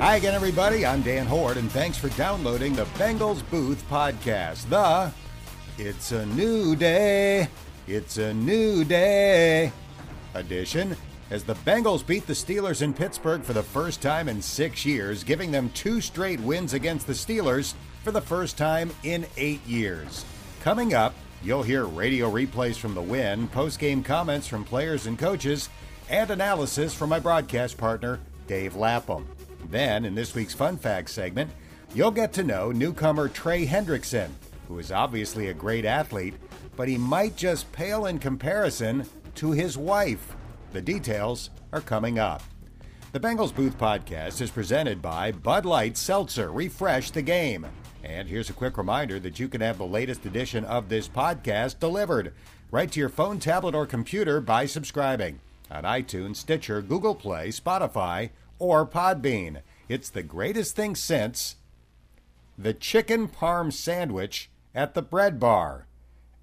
Hi again, everybody. I'm Dan Hoard, and thanks for downloading the Bengals Booth podcast. The It's a New Day, It's a New Day edition as the Bengals beat the Steelers in Pittsburgh for the first time in six years, giving them two straight wins against the Steelers for the first time in eight years. Coming up, you'll hear radio replays from the win, post game comments from players and coaches, and analysis from my broadcast partner, Dave Lapham. Then, in this week's Fun Facts segment, you'll get to know newcomer Trey Hendrickson, who is obviously a great athlete, but he might just pale in comparison to his wife. The details are coming up. The Bengals Booth podcast is presented by Bud Light Seltzer. Refresh the game. And here's a quick reminder that you can have the latest edition of this podcast delivered right to your phone, tablet, or computer by subscribing on iTunes, Stitcher, Google Play, Spotify, or Podbean. It's the greatest thing since the chicken parm sandwich at the bread bar.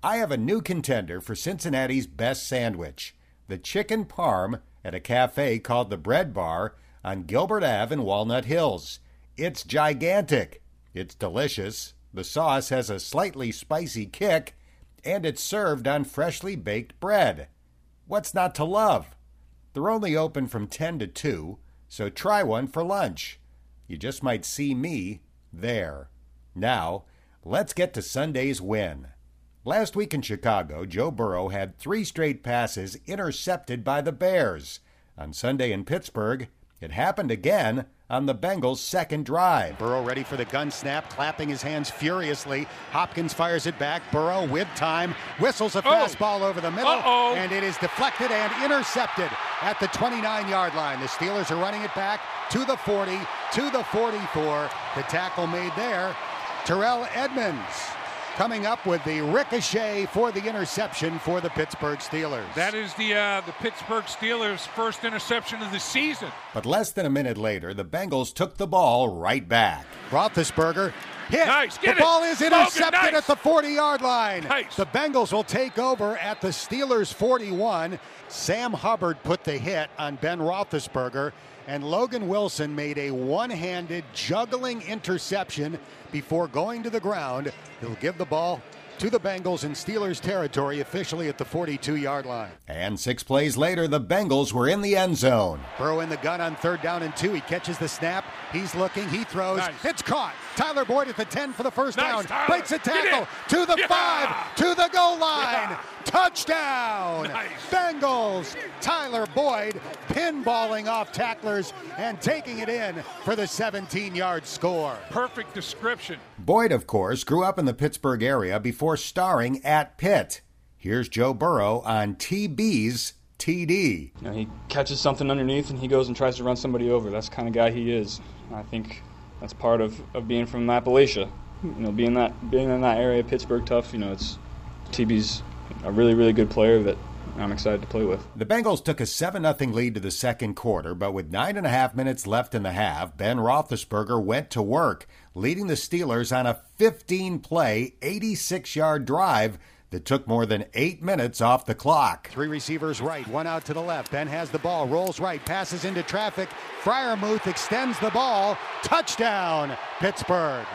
I have a new contender for Cincinnati's best sandwich the chicken parm at a cafe called the Bread Bar on Gilbert Ave in Walnut Hills. It's gigantic. It's delicious. The sauce has a slightly spicy kick, and it's served on freshly baked bread. What's not to love? They're only open from 10 to 2, so try one for lunch. You just might see me there. Now, let's get to Sunday's win. Last week in Chicago, Joe Burrow had three straight passes intercepted by the Bears. On Sunday in Pittsburgh, it happened again on the Bengals' second drive. Burrow ready for the gun snap, clapping his hands furiously. Hopkins fires it back. Burrow with time, whistles a oh. fastball over the middle, Uh-oh. and it is deflected and intercepted at the 29 yard line. The Steelers are running it back to the 40, to the 44. The tackle made there. Terrell Edmunds coming up with the ricochet for the interception for the Pittsburgh Steelers. That is the uh, the Pittsburgh Steelers' first interception of the season. But less than a minute later, the Bengals took the ball right back. Roethlisberger hit. Nice. The it. ball is Logan, intercepted nice. at the 40-yard line. Nice. The Bengals will take over at the Steelers 41. Sam Hubbard put the hit on Ben Roethlisberger, and Logan Wilson made a one-handed juggling interception before going to the ground. He'll give the ball to the Bengals in Steelers territory officially at the 42-yard line. And six plays later, the Bengals were in the end zone. Burrow in the gun on third down and two. He catches the snap. He's looking. He throws. Nice. It's caught. Tyler Boyd at the 10 for the first Nice, down. Tyler. Breaks a tackle to the Yeah. five, to the goal line. Yeah. Touchdown. Nice. Bengals. Tyler Boyd pinballing off tacklers and taking it in for the 17 yard score. Perfect description. Boyd, of course, grew up in the Pittsburgh area before starring at Pitt. Here's Joe Burrow on TB's TD. You know, he catches something underneath and he goes and tries to run somebody over. That's the kind of guy he is. I think that's part of, of being from Appalachia. You know, being that being in that area, Pittsburgh tough. You know, it's TB's a really really good player that I'm excited to play with. The Bengals took a 7 0 lead to the second quarter, but with nine and a half minutes left in the half, Ben Roethlisberger went to work, leading the Steelers on a 15 play, 86 yard drive that took more than eight minutes off the clock. Three receivers right, one out to the left. Ben has the ball, rolls right, passes into traffic. Freiermuth extends the ball. Touchdown, Pittsburgh.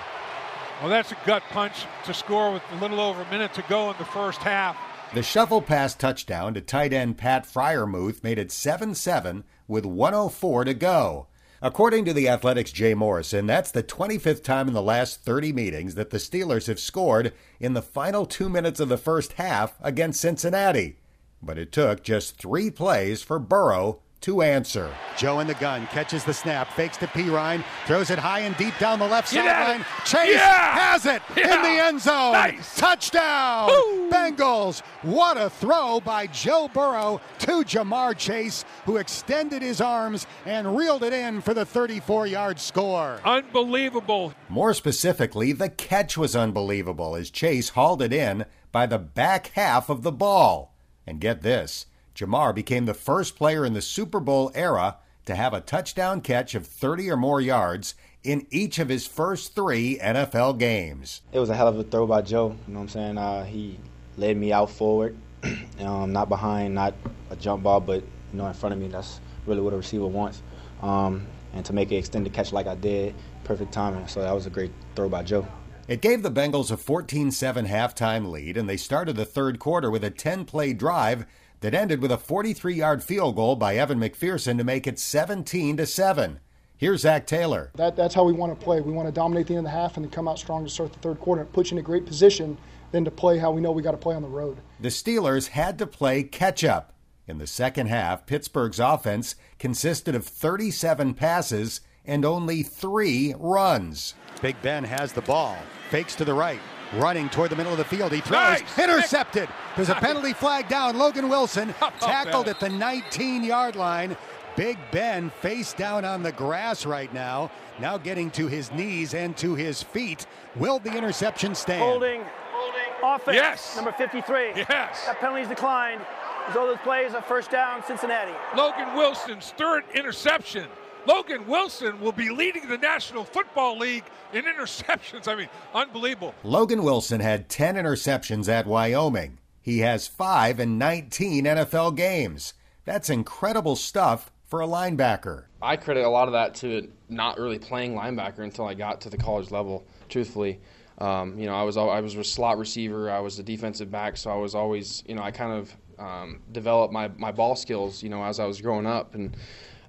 Well, that's a gut punch to score with a little over a minute to go in the first half. The shuffle pass touchdown to tight end Pat Freiermuth made it 7 7 with 104 to go. According to the Athletic's Jay Morrison, that's the 25th time in the last 30 meetings that the Steelers have scored in the final two minutes of the first half against Cincinnati. But it took just three plays for Burrow to answer. Joe in the gun catches the snap, fakes to Perine, throws it high and deep down the left sideline. Chase Yeah. has it in the end zone. Nice. Touchdown, Woo. Bengals. What a throw by Joe Burrow to Ja'Marr Chase, who extended his arms and reeled it in for the 34 yard score. Unbelievable. More specifically, the catch was unbelievable as Chase hauled it in by the back half of the ball. And get this Ja'Marr became the first player in the Super Bowl era to have a touchdown catch of 30 or more yards in each of his first three NFL games. It was a hell of a throw by Joe. You know what I'm saying? Uh, he led me out forward, um, not behind, not a jump ball, but you know, in front of me. That's really what a receiver wants. Um, and to make an extended catch like I did, perfect timing. So that was a great throw by Joe. It gave the Bengals a 14 7 halftime lead, and they started the third quarter with a 10 play drive that ended with a 43 yard field goal by Evan McPherson to make it 17 to 7. Here's Zac Taylor. That, that's how we want to play. We want to dominate the end of the half and then come out strong to start the third quarter. It puts you in a great position then to play how we know we got to play on the road. The Steelers had to play catch up. In the second half, Pittsburgh's offense consisted of 37 passes and only three runs. Big Ben has the ball, fakes to the right, running toward the middle of the field. He throws, Nice. intercepted. There's a penalty flag down. Logan Wilson oh, tackled at the 19 yard line. Big Ben face down on the grass right now, now getting to his knees and to his feet. Will the interception stand? Holding. Holding. Offense. Yes. Number 53. Yes. That penalty's declined. As all those plays are first down, Cincinnati. Logan Wilson's third interception. Logan Wilson will be leading the National Football League in interceptions. I mean, unbelievable. Logan Wilson had 10 interceptions at Wyoming. He has 5 in 19 NFL games. That's incredible stuff for a linebacker. I credit a lot of that to not really playing linebacker until I got to the college level. Truthfully, um, you know, I was I was a slot receiver. I was a defensive back, so I was always, you know, I kind of um, developed my, my ball skills, you know, as I was growing up, and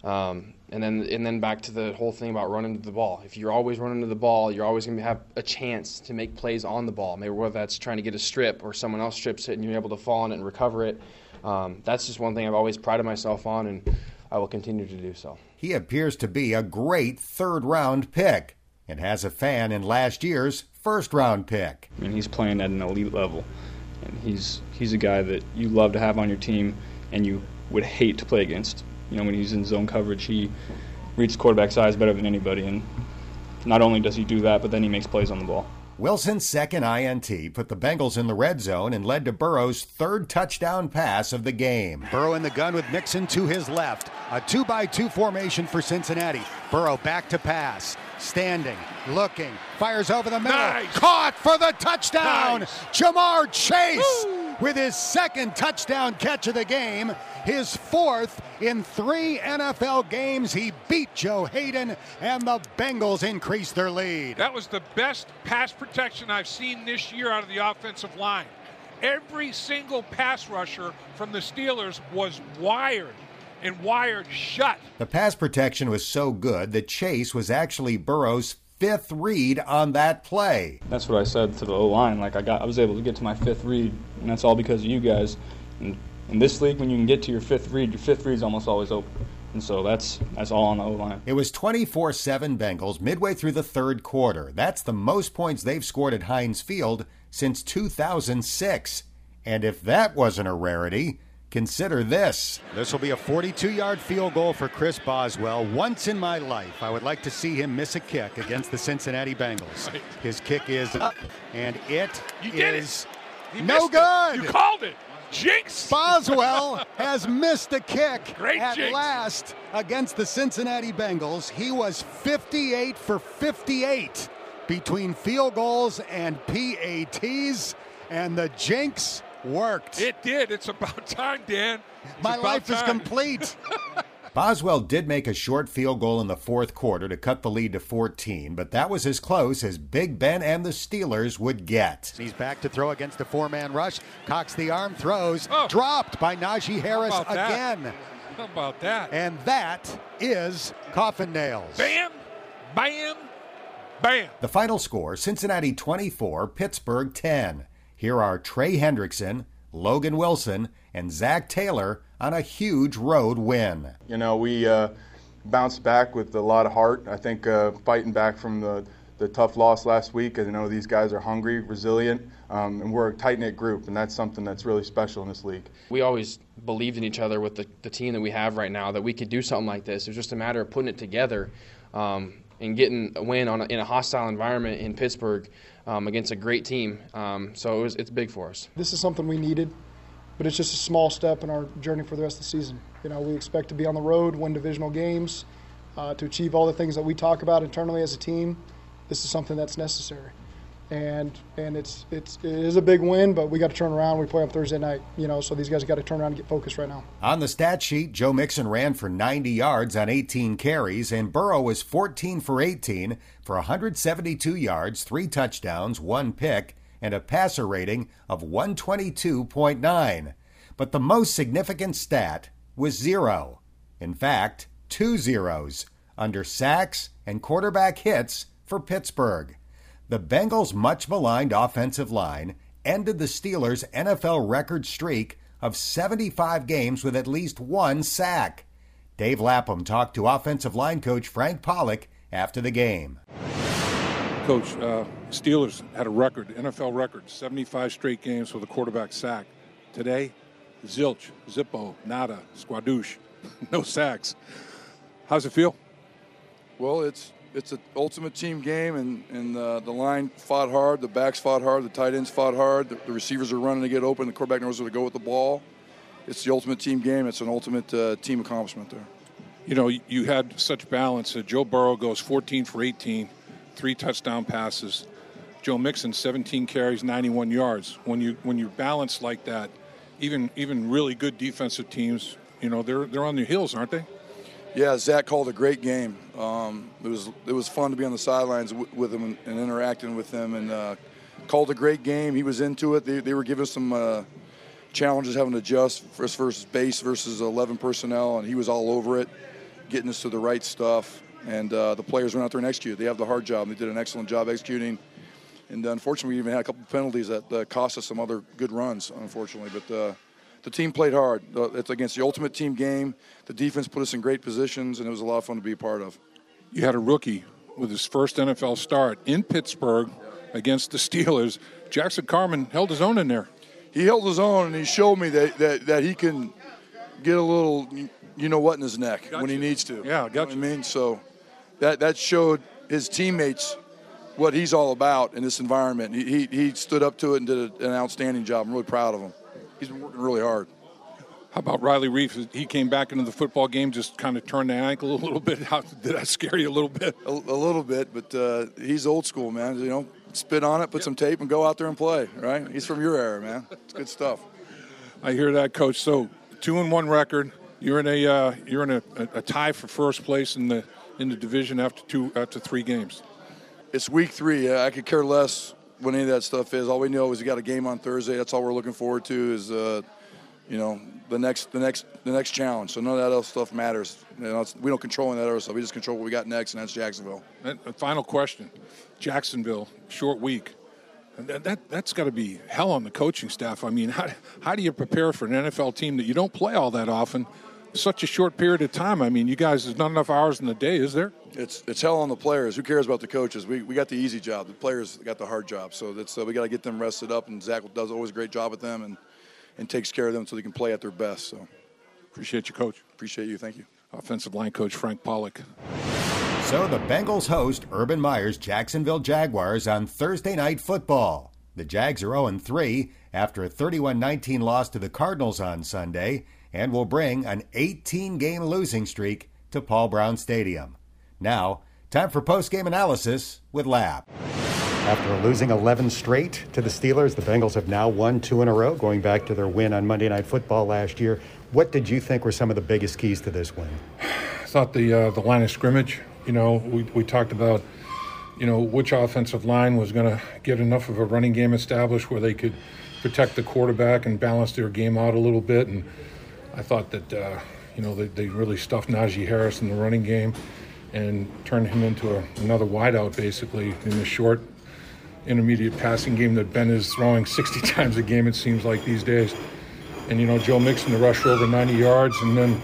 um, and then and then back to the whole thing about running to the ball. If you're always running to the ball, you're always going to have a chance to make plays on the ball. Maybe whether that's trying to get a strip or someone else strips it and you're able to fall on it and recover it. Um, that's just one thing I've always prided myself on, and I will continue to do so. He appears to be a great third round pick and has a fan in last year's first round pick. I mean, he's playing at an elite level, and he's he's a guy that you love to have on your team, and you would hate to play against. You know, when he's in zone coverage, he reads quarterback size better than anybody, and not only does he do that, but then he makes plays on the ball. Wilson's second INT put the Bengals in the red zone and led to Burrow's third touchdown pass of the game. Burrow in the gun with Mixon to his left. A two by two formation for Cincinnati. Burrow back to pass. Standing, looking, fires over the middle. Nice. Caught for the touchdown. Nice. Ja'Marr Chase with his second touchdown catch of the game. His fourth in three NFL games. He beat Joe Haden, and the Bengals increased their lead. That was the best pass protection I've seen this year out of the offensive line. Every single pass rusher from the Steelers was wired and wired shut. The pass protection was so good that Chase was actually Burrow's fifth read on that play. That's what I said to the O line. Like I got, I was able to get to my fifth read, and that's all because of you guys. And in this league, when you can get to your fifth read, your fifth read is almost always open. And so that's that's all on the O line. It was 24 7 Bengals midway through the third quarter. That's the most points they've scored at Heinz Field since 2006. And if that wasn't a rarity, consider this. This will be a 42 yard field goal for Chris Boswell. Once in my life, I would like to see him miss a kick against the Cincinnati Bengals. His kick is up, and it You did it. is You no missed it. good. You called it. Jinx. Boswell has missed a kick Great at jinx. last against the Cincinnati Bengals. He was 58 for 58 between field goals and PATs, and the jinx worked. It did. It's about time, Dan. It's My about life is complete. Boswell did make a short field goal in the fourth quarter to cut the lead to 14, but that was as close as Big Ben and the Steelers would get. He's back to throw against a four-man rush. cocks the arm, throws, Oh. dropped by Najee Harris about that? again. How about that? And that is coffin nails. Bam, bam, bam. The final score Cincinnati 24, Pittsburgh 10. Here are Trey Hendrickson, Logan Wilson, and Zac Taylor on a huge road win. You know, we uh, bounced back with a lot of heart. I think uh, fighting back from the, the tough loss last week. I know these guys are hungry, resilient, um, and we're a tight knit group, and that's something that's really special in this league. We always believed in each other with the, the team that we have right now that we could do something like this. It was just a matter of putting it together um, and getting a win on a, in a hostile environment in Pittsburgh um, against a great team. Um, so it was, it's big for us. This is something we needed, but it's just a small step in our journey for the rest of the season. You know, we expect to be on the road, win divisional games, uh, to achieve all the things that we talk about internally as a team. This is something that's necessary. And and it's it's it is a big win, but we got to turn around. We play on Thursday night, you know, so these guys got to turn around and get focused right now. On the stat sheet, Joe Mixon ran for 90 yards on 18 carries, and Burrow was 14 for 18 for 172 yards, three touchdowns, one pick, and a passer rating of 122.9. But the most significant stat was zero. In fact, two zeros under sacks and quarterback hits for Pittsburgh. The Bengals' much maligned offensive line ended the Steelers' NFL record streak of 75 games with at least one sack. Dave Lapham talked to offensive line coach Frank Pollack after the game. Coach, uh, Steelers had a record, NFL record, 75 straight games with a quarterback sack. Today, zilch, zippo, nada, squadouche, no sacks. How's it feel? Well, it's it's an ultimate team game, and, and uh, the line fought hard, the backs fought hard, the tight ends fought hard, the, the, receivers are running to get open, the quarterback knows where to go with the ball. It's the ultimate team game. It's an ultimate uh, team accomplishment there. You know, you had such balance. Uh, Joe Burrow goes 14 for 18, three touchdown passes. Joe Mixon 17 carries, 91 yards. When you when you balance like that, even even really good defensive teams, you know, they're they're on their heels, aren't they? Yeah, Zac called a great game. Um, it was it was fun to be on the sidelines w- with him and, and, interacting with him, and uh, called a great game. He was into it. They, they were giving some uh, challenges, having to adjust first versus base versus 11 personnel, and he was all over it, getting us to the right stuff. And uh, the players went out there and executed. They have the hard job. They did an excellent job executing. And unfortunately, we even had a couple penalties that uh, cost us some other good runs, unfortunately. But uh, the team played hard. It's against the ultimate team game. The defense put us in great positions, and it was a lot of fun to be a part of. You had a rookie with his first NFL start in Pittsburgh against the Steelers. Jackson Carman held his own in there. He held his own, and he showed me that, that, that he can get a little, you know what, in his neck got when you. he needs to. Yeah, got you. Know I mean, so that that showed his teammates what he's all about in this environment. He, he, he stood up to it and did an outstanding job. I'm really proud of him he's been working really hard. How about Riley Reiff? He came back into the football game, just kind of turned the ankle a little bit. How, did that scare you a little bit? A, a little bit, but uh, he's old school, man. You know, spit on it, put some tape, and go out there and play. Right? He's from your era, man. It's good stuff. I hear that, coach. So two and one record. You're in a uh, you're in a, a, tie for first place in the in the division after two after three games. It's week three. I could care less what any of that stuff is. All we know is we got a game on Thursday. That's all we're looking forward to. Is uh, you know the next the next the next challenge. So none of that else stuff matters. You know, we don't control any of that other stuff. We just control what we got next, and that's Jacksonville. And final question: Jacksonville, short week. That, that that's got to be hell on the coaching staff. I mean, how how do you prepare for an NFL team that you don't play all that often? Such a short period of time. I mean, you guys, there's not enough hours in the day, is there? It's it's hell on the players. Who cares about the coaches? We, we got the easy job. The players got the hard job. So that's uh, we got to get them rested up. And Zac does always a great job with them and and takes care of them so they can play at their best. So appreciate you, coach. Appreciate you. Thank you. Offensive line coach Frank Pollack. So the Bengals host Urban Meyer's Jacksonville Jaguars on Thursday night football. The Jags are 0 3 after a 31 19 loss to the Cardinals on Sunday and will bring an 18 game losing streak to Paul Brown Stadium. Now, time for post-game analysis with Lap. After losing 11 straight to the Steelers, the Bengals have now won two in a row, going back to their win on Monday Night Football last year. What did you think were some of the biggest keys to this win? I thought the uh, the line of scrimmage. You know, we we talked about, you know, which offensive line was going to get enough of a running game established where they could protect the quarterback and balance their game out a little bit. And I thought that, uh, you know, they, they really stuffed Najee Harris in the running game and turned him into a, another wideout basically in the short intermediate passing game that Ben is throwing 60 times a game, it seems like these days. And, you know, Joe Mixon to rush over 90 yards, and then,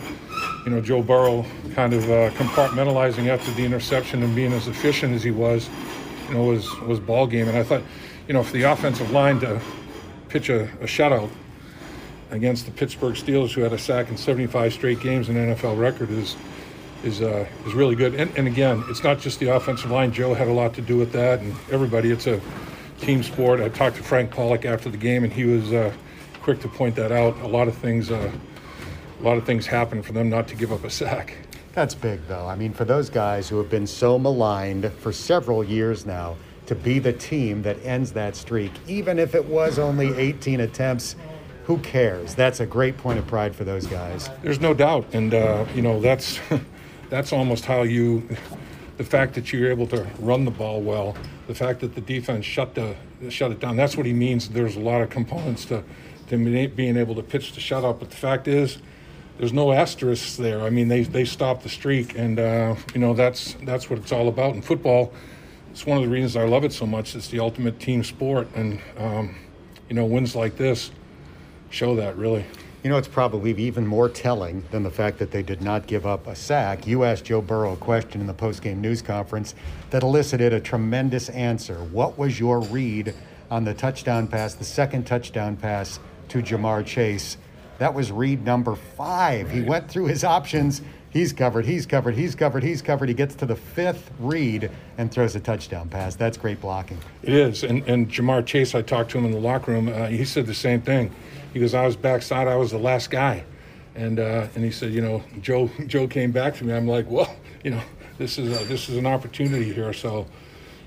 you know, Joe Burrow kind of uh, compartmentalizing after the interception and being as efficient as he was, you know, was, was ball game. And I thought, you know, for the offensive line to pitch a, a shutout against the Pittsburgh Steelers, who had a sack in 75 straight games, an NFL record, is – is uh, is really good. And, and again, it's not just the offensive line. Joe had a lot to do with that, and everybody. It's a team sport. I talked to Frank Pollack after the game, and he was uh, quick to point that out. A lot of things, uh, a lot of things happen for them not to give up a sack. That's big, though. I mean, for those guys who have been so maligned for several years now, to be the team that ends that streak, even if it was only 18 attempts. Who cares? That's a great point of pride for those guys. There's no doubt, and uh, you know that's that's almost how you. The fact that you're able to run the ball well, the fact that the defense shut the shut it down. That's what he means. There's a lot of components to to being able to pitch the shutout. But the fact is, there's no asterisks there. I mean, they they stopped the streak, and uh, you know that's that's what it's all about in football. It's one of the reasons I love it so much. It's the ultimate team sport, and um, you know wins like this show that really. You know, it's probably even more telling than the fact that they did not give up a sack. You asked Joe Burrow a question in the postgame news conference that elicited a tremendous answer. What was your read on the touchdown pass, the second touchdown pass to Jamar Chase? That was read number five. He went through his options. He's covered, he's covered, he's covered, he's covered. He gets to the fifth read and throws a touchdown pass. That's great blocking. It is. And, and Ja'Marr Chase, I talked to him in the locker room. Uh, he said the same thing he goes, I was backside, I was the last guy. And, uh, and he said, you know, Joe, Joe came back to me. I'm like, well, you know, this is, a, this is an opportunity here. So,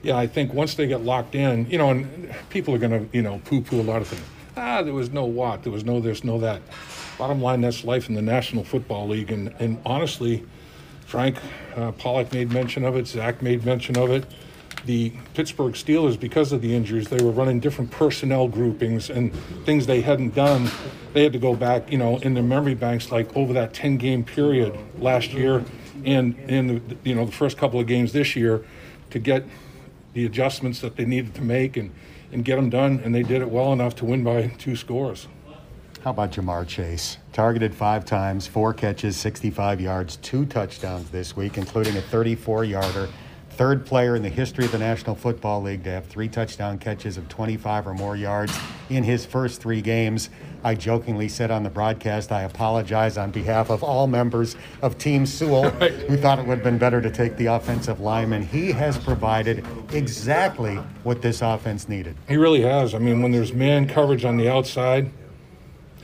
yeah, I think once they get locked in, you know, and people are going to, you know, poo poo a lot of things. Ah, there was no what, there was no this, no that. Bottom line, that's life in the National Football League. And, and honestly, Frank uh, Pollack made mention of it, Zac made mention of it the Pittsburgh Steelers, because of the injuries, they were running different personnel groupings and things they hadn't done. They had to go back, you know, in their memory banks, like over that 10 game period last year and in the, you know, the first couple of games this year to get the adjustments that they needed to make and, and get them done. And they did it well enough to win by two scores. How about Ja'Marr Chase? Targeted five times, four catches, 65 yards, two touchdowns this week, including a 34 yarder third player in the history of the National Football League to have three touchdown catches of 25 or more yards in his first three games. I jokingly said on the broadcast, I apologize on behalf of all members of Team Sewell who thought it would have been better to take the offensive lineman. He has provided exactly what this offense needed. He really has. I mean, when there's man coverage on the outside,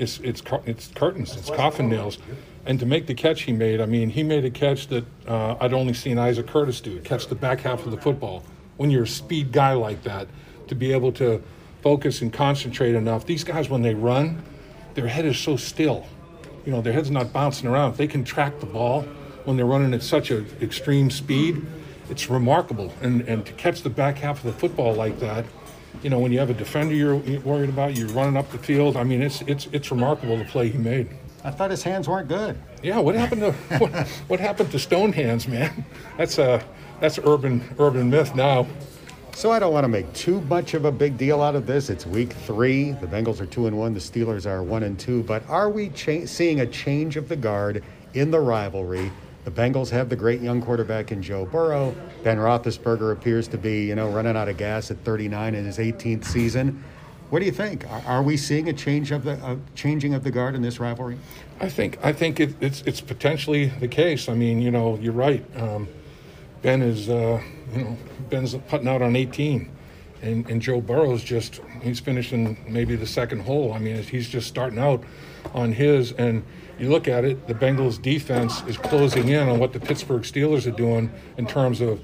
it's it's it's curtains, it's coffin nails and to make the catch he made, I mean, he made a catch that uh, I'd only seen Isaac Curtis do, catch the back half of the football. When you're a speed guy like that, to be able to focus and concentrate enough, these guys, when they run, their head is so still. You know, their head's not bouncing around. If they can track the ball when they're running at such an extreme speed, it's remarkable. And, and to catch the back half of the football like that, you know, when you have a defender you're worried about, you're running up the field. I mean, it's it's it's remarkable the play he made. I thought his hands weren't good. Yeah, what happened to what, what happened to stone hands, man? That's a that's urban urban myth now. So I don't want to make too much of a big deal out of this. It's week three. The Bengals are two and one. The Steelers are one and two. But are we cha- seeing a change of the guard in the rivalry? The Bengals have the great young quarterback in Joe Burrow. Ben Roethlisberger appears to be, you know, running out of gas at 39 in his 18th season. What do you think? Are, are we seeing a change of the changing of the guard in this rivalry? I think I think it, it's it's potentially the case. I mean, you know, you're right. Um, ben is uh, you know Ben's putting out on 18, and and Joe Burrow's just he's finishing maybe the second hole. I mean, he's just starting out on his and you look at it, the Bengals defense is closing in on what the Pittsburgh Steelers are doing in terms of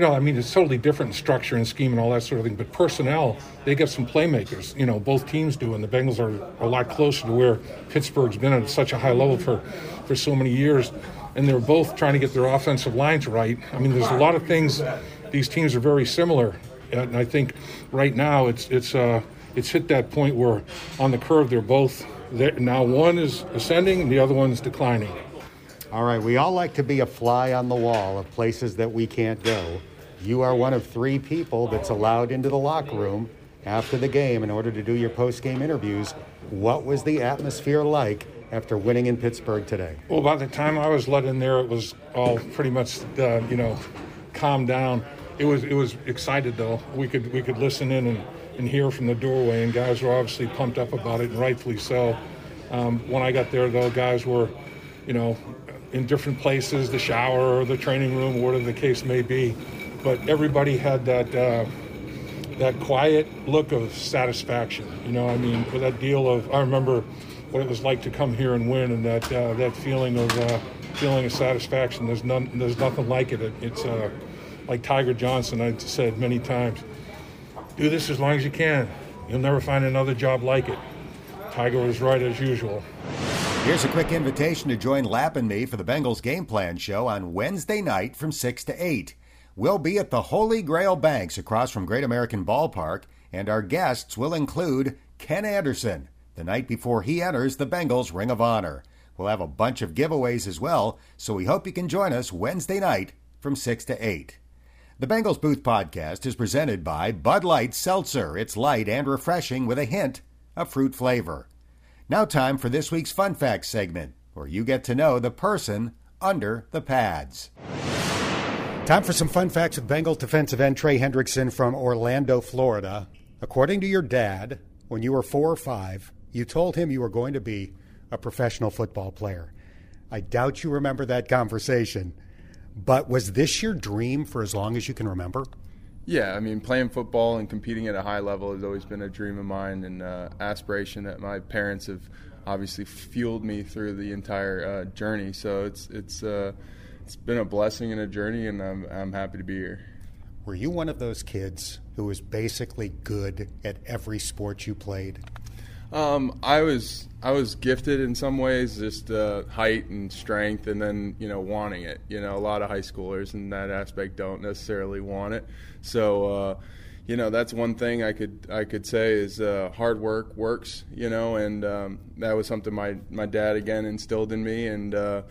know, I mean, it's totally different in structure and scheme and all that sort of thing. But personnel, they get some playmakers. You know, both teams do, and the Bengals are a lot closer to where Pittsburgh's been at such a high level for, for so many years. And they're both trying to get their offensive lines right. I mean, there's a lot of things. These teams are very similar, and I think right now it's it's uh, it's hit that point where on the curve they're both there. now one is ascending and the other one's declining. All right, we all like to be a fly on the wall of places that we can't go. You are one of three people that's allowed into the locker room after the game in order to do your post game interviews. What was the atmosphere like after winning in Pittsburgh today? Well, by the time I was let in there, it was all pretty much, uh, you know, calmed down. It was it was excited though. We could we could listen in and, and hear from the doorway, and guys were obviously pumped up about it, and rightfully so. Um, when I got there, though, guys were, you know, in different places, the shower or the training room, whatever the case may be but everybody had that uh, that quiet look of satisfaction. You know, I mean, with that deal of I remember what it was like to come here and win, and that uh, that feeling of uh, feeling of satisfaction. There's none, there's nothing like it. it it's uh, like Tiger Johnson. I said many times. do this as long as you can. You'll never find another job like it. Tiger was right as usual. Here's a quick invitation to join Lap and me for the Bengals Game Plan show on Wednesday night from 6 to 8. We'll be at the Holy Grail Banks across from Great American Ballpark, and our guests will include Ken Anderson, the night before he enters the Bengals Ring of Honor. We'll have a bunch of giveaways as well, so we hope you can join us Wednesday night from 6 to 8. The Bengals Booth podcast is presented by Bud Light Seltzer. It's light and refreshing with a hint of fruit flavor. Now, time for this week's Fun Facts segment, where you get to know the person under the pads. Time for some fun facts with Bengal defensive end Trey Hendrickson from Orlando, Florida. According to your dad, when you were four or five, you told him you were going to be a professional football player. I doubt you remember that conversation, but was this your dream for as long as you can remember? Yeah, I mean, playing football and competing at a high level has always been a dream of mine and uh, aspiration that my parents have obviously fueled me through the entire uh, journey. So it's it's uh, it's been a blessing and a journey, and I'm I'm happy to be here. Were you one of those kids who was basically good at every sport you played? Um, I was I was gifted in some ways, just uh, height and strength, and then you know wanting it. You know, a lot of high schoolers in that aspect don't necessarily want it. So, uh, you know, that's one thing I could I could say is uh, hard work works. You know, and um, that was something my my dad again instilled in me, and uh,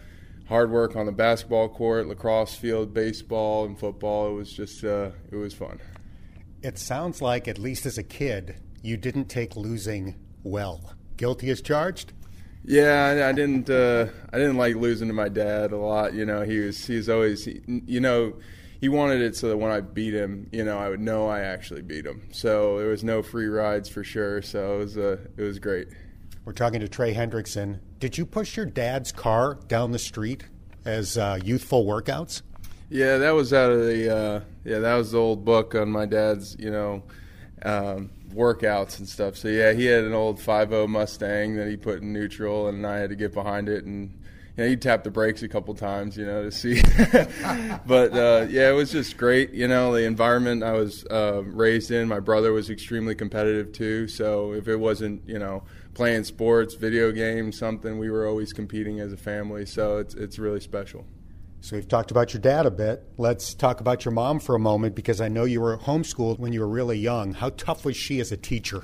hard work on the basketball court, lacrosse field, baseball, and football. It was just uh, it was fun. It sounds like, at least as a kid, you didn't take losing well. Guilty as charged. Yeah, I, I didn't. Uh, I didn't like losing to my dad a lot. You know, he was. He was always. He, you know, he wanted it so that when I beat him, you know, I would know I actually beat him. So there was no free rides for sure. So it was. Uh, it was great. We're talking to Trey Hendrickson. Did you push your dad's car down the street as uh, youthful workouts? Yeah, that was out of the. Uh, yeah, that was the old book on my dad's. You know. Um, workouts and stuff. So yeah, he had an old 5.0 Mustang that he put in neutral, and I had to get behind it and. You know, he tapped the brakes a couple times, you know, to see. but uh, yeah, it was just great. You know, the environment I was uh, raised in. My brother was extremely competitive too. So if it wasn't, you know, playing sports, video games, something, we were always competing as a family. So it's it's really special. So we've talked about your dad a bit. Let's talk about your mom for a moment because I know you were homeschooled when you were really young. How tough was she as a teacher?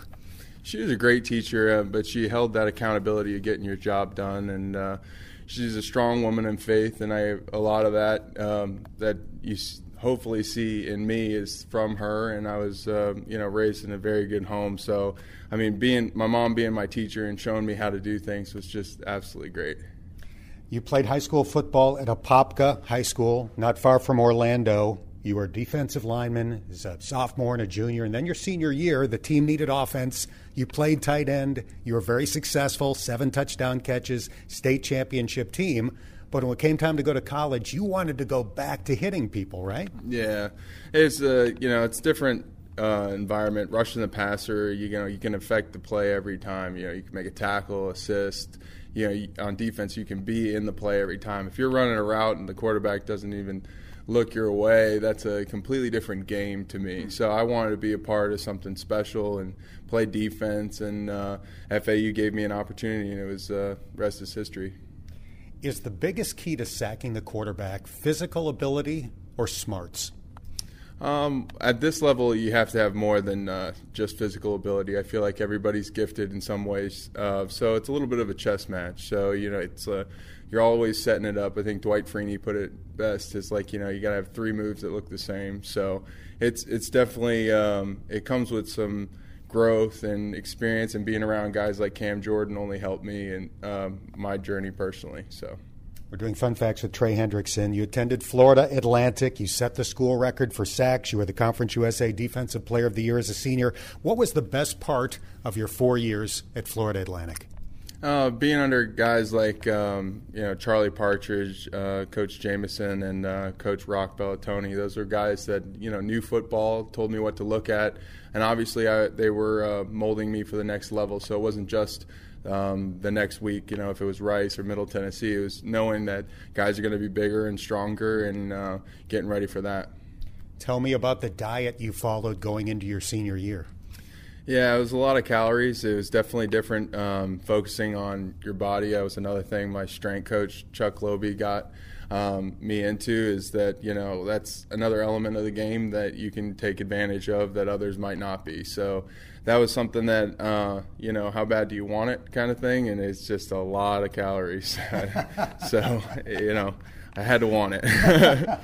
She was a great teacher, uh, but she held that accountability of getting your job done, and uh, she's a strong woman in faith, and I a lot of that um, that you hopefully see in me is from her, and I was uh, you know raised in a very good home, so I mean being my mom being my teacher and showing me how to do things was just absolutely great. You played high school football at Apopka High School, not far from Orlando. You were a defensive lineman as a sophomore and a junior, and then your senior year, the team needed offense. You played tight end. You were very successful, seven touchdown catches, state championship team. But when it came time to go to college, you wanted to go back to hitting people, right? Yeah, it's uh, you know it's different uh, environment. Rushing the passer, you know you can affect the play every time. You know you can make a tackle, assist you know, on defense, you can be in the play every time. If you're running a route and the quarterback doesn't even look your way, that's a completely different game to me. So I wanted to be a part of something special and play defense. And uh, FAU gave me an opportunity, and it was uh, rest is history. Is the biggest key to sacking the quarterback physical ability or smarts? Um, at this level, you have to have more than uh, just physical ability. I feel like everybody's gifted in some ways, uh, so it's a little bit of a chess match. So you know, it's uh, you're always setting it up. I think Dwight Freeney put it best. It's like you know, you got to have three moves that look the same. So it's it's definitely um, it comes with some growth and experience, and being around guys like Cam Jordan only helped me and um, my journey personally. So. We're doing fun facts with Trey Hendrickson. You attended Florida Atlantic. You set the school record for sacks. You were the Conference USA Defensive Player of the Year as a senior. What was the best part of your four years at Florida Atlantic? Uh, being under guys like um, you know Charlie Partridge, uh, Coach Jameson, and uh, Coach Roc Bellantoni, those are guys that you know knew football, told me what to look at, and obviously I, they were uh, molding me for the next level. So it wasn't just um, the next week, you know, if it was Rice or Middle Tennessee, it was knowing that guys are going to be bigger and stronger and uh, getting ready for that. Tell me about the diet you followed going into your senior year. Yeah, it was a lot of calories. It was definitely different. Um, focusing on your body, that was another thing. My strength coach Chuck Lobe, got um, me into is that you know that's another element of the game that you can take advantage of that others might not be. So that was something that uh, you know how bad do you want it kind of thing, and it's just a lot of calories. so you know I had to want it.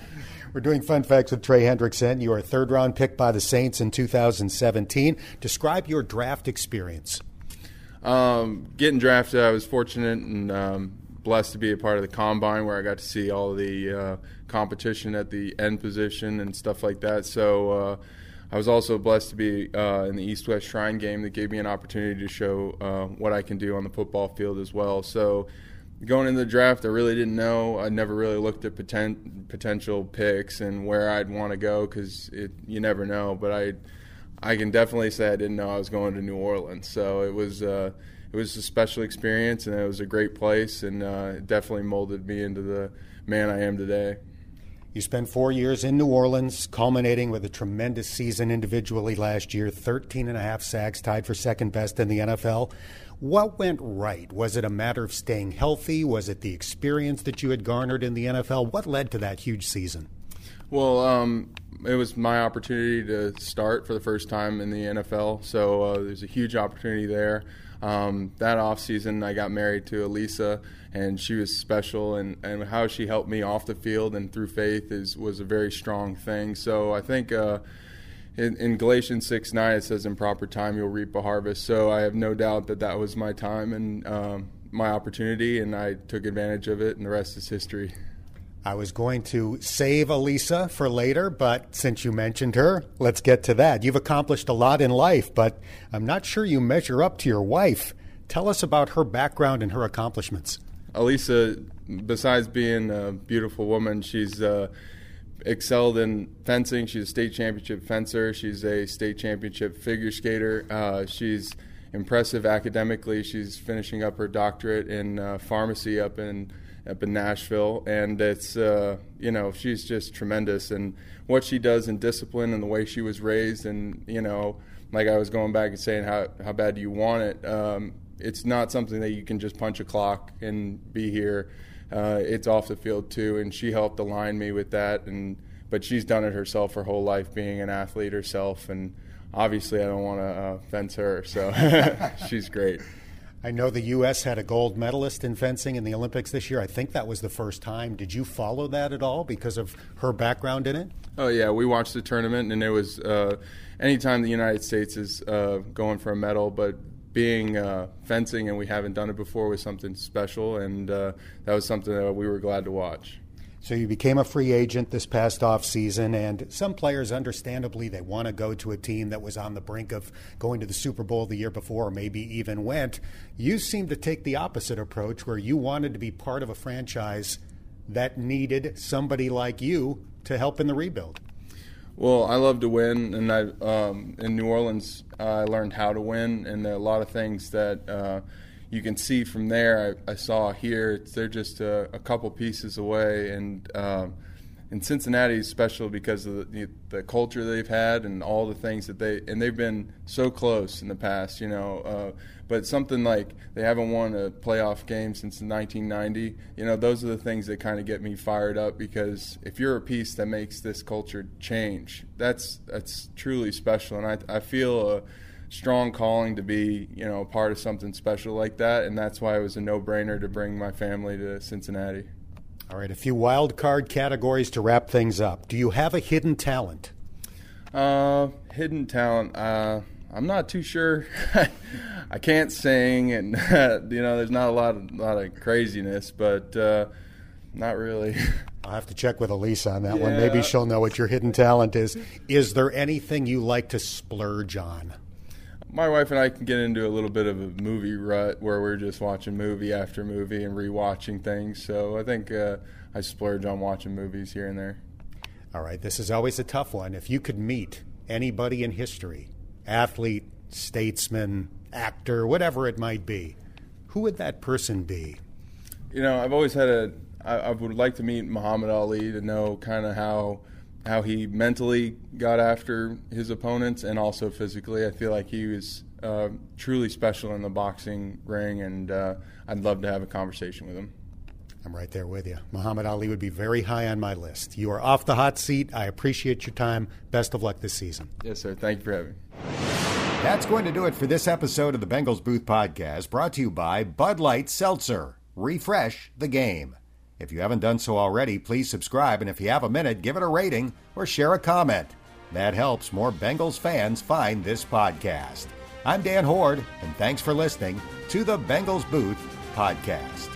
We're doing fun facts with Trey Hendrickson. You are a third round pick by the Saints in 2017. Describe your draft experience. Um, getting drafted, I was fortunate and um, blessed to be a part of the combine where I got to see all the uh, competition at the end position and stuff like that. So uh, I was also blessed to be uh, in the East West Shrine game that gave me an opportunity to show uh, what I can do on the football field as well. So going into the draft, I really didn't know. I never really looked at poten- potential picks and where I'd want to go because you never know. But I, I can definitely say I didn't know I was going to New Orleans. So it was uh, it was a special experience and it was a great place and uh, it definitely molded me into the man I am today. You spent four years in New Orleans, culminating with a tremendous season individually last year 13 and a half sacks, tied for second best in the NFL. What went right? Was it a matter of staying healthy? Was it the experience that you had garnered in the NFL? What led to that huge season? Well, um, it was my opportunity to start for the first time in the NFL, so uh, there's a huge opportunity there. Um, that off season, I got married to Elisa, and she was special, and, and how she helped me off the field and through faith is was a very strong thing. So I think. Uh, in, in, Galatians 6 9, it says, In proper time you'll reap a harvest. So I have no doubt that that was my time and um, my opportunity, and I took advantage of it, and the rest is history. I was going to save Elisa for later, but since you mentioned her, let's get to that. You've accomplished a lot in life, but I'm not sure you measure up to your wife. Tell us about her background and her accomplishments. Elisa, besides being a beautiful woman, she's uh, excelled in fencing. She's a state championship fencer. She's a state championship figure skater. Uh, she's impressive academically. She's finishing up her doctorate in uh, pharmacy up in up in Nashville, and it's uh, you know she's just tremendous. And what she does in discipline and the way she was raised, and you know, like I was going back and saying how how bad do you want it? Um, it's not something that you can just punch a clock and be here uh, it's off the field too, and she helped align me with that. And but she's done it herself her whole life, being an athlete herself, and obviously I don't want to uh, fence her, so she's great. I know the U.S. had a gold medalist in fencing in the Olympics this year. I think that was the first time. Did you follow that at all because of her background in it? Oh yeah, we watched the tournament, and it was uh, anytime the United States is uh, going for a medal, but being uh, fencing and we haven't done it before was something special, and uh, that was something that we were glad to watch. So you became a free agent this past off season, and some players, understandably, they want to go to a team that was on the brink of going to the Super Bowl the year before, or maybe even went. You seem to take the opposite approach, where you wanted to be part of a franchise that needed somebody like you to help in the rebuild. Well, I love to win, and I um, in New Orleans I learned how to win, and there are a lot of things that uh, you can see from there. I, I saw here; they're just a, a, couple pieces away, and um, and Cincinnati is special because of the, the, culture they've had and all the things that they and they've been so close in the past, you know. Uh, but something like they haven't won a playoff game since 1990. You know, those are the things that kind of get me fired up because if you're a piece that makes this culture change, that's that's truly special, and I I feel strong calling to be you know a part of something special like that, and that's why it was a no-brainer to bring my family to Cincinnati. All right, a few wild card categories to wrap things up. Do you have a hidden talent? Uh, hidden talent. Uh, I'm not too sure. I can't sing, and you know, there's not a lot of lot of craziness, but uh, not really. I'll have to check with Elisa on that yeah. one. Maybe she'll know what your hidden talent is. Is there anything you like to splurge on? My wife and I can get into a little bit of a movie rut where we're just watching movie after movie and rewatching things. So I think uh, I splurge on watching movies here and there. All right, this is always a tough one. If you could meet anybody in history, athlete, statesman, actor, whatever it might be, who would that person be? You know, I've always had a. I, I would like to meet Muhammad Ali to know kind of how how he mentally got after his opponents and also physically. I feel like he was uh, truly special in the boxing ring, and uh, I'd love to have a conversation with him. I'm right there with you. Muhammad Ali would be very high on my list. You are off the hot seat. I appreciate your time. Best of luck this season. Yes, sir. Thank you for having me. That's going to do it for this episode of the Bengals Booth Podcast, brought to you by Bud Light Seltzer. Refresh the game. If you haven't done so already, please subscribe, and if you have a minute, give it a rating or share a comment. That helps more Bengals fans find this podcast. I'm Dan Hoard, and thanks for listening to the Bengals Booth Podcast.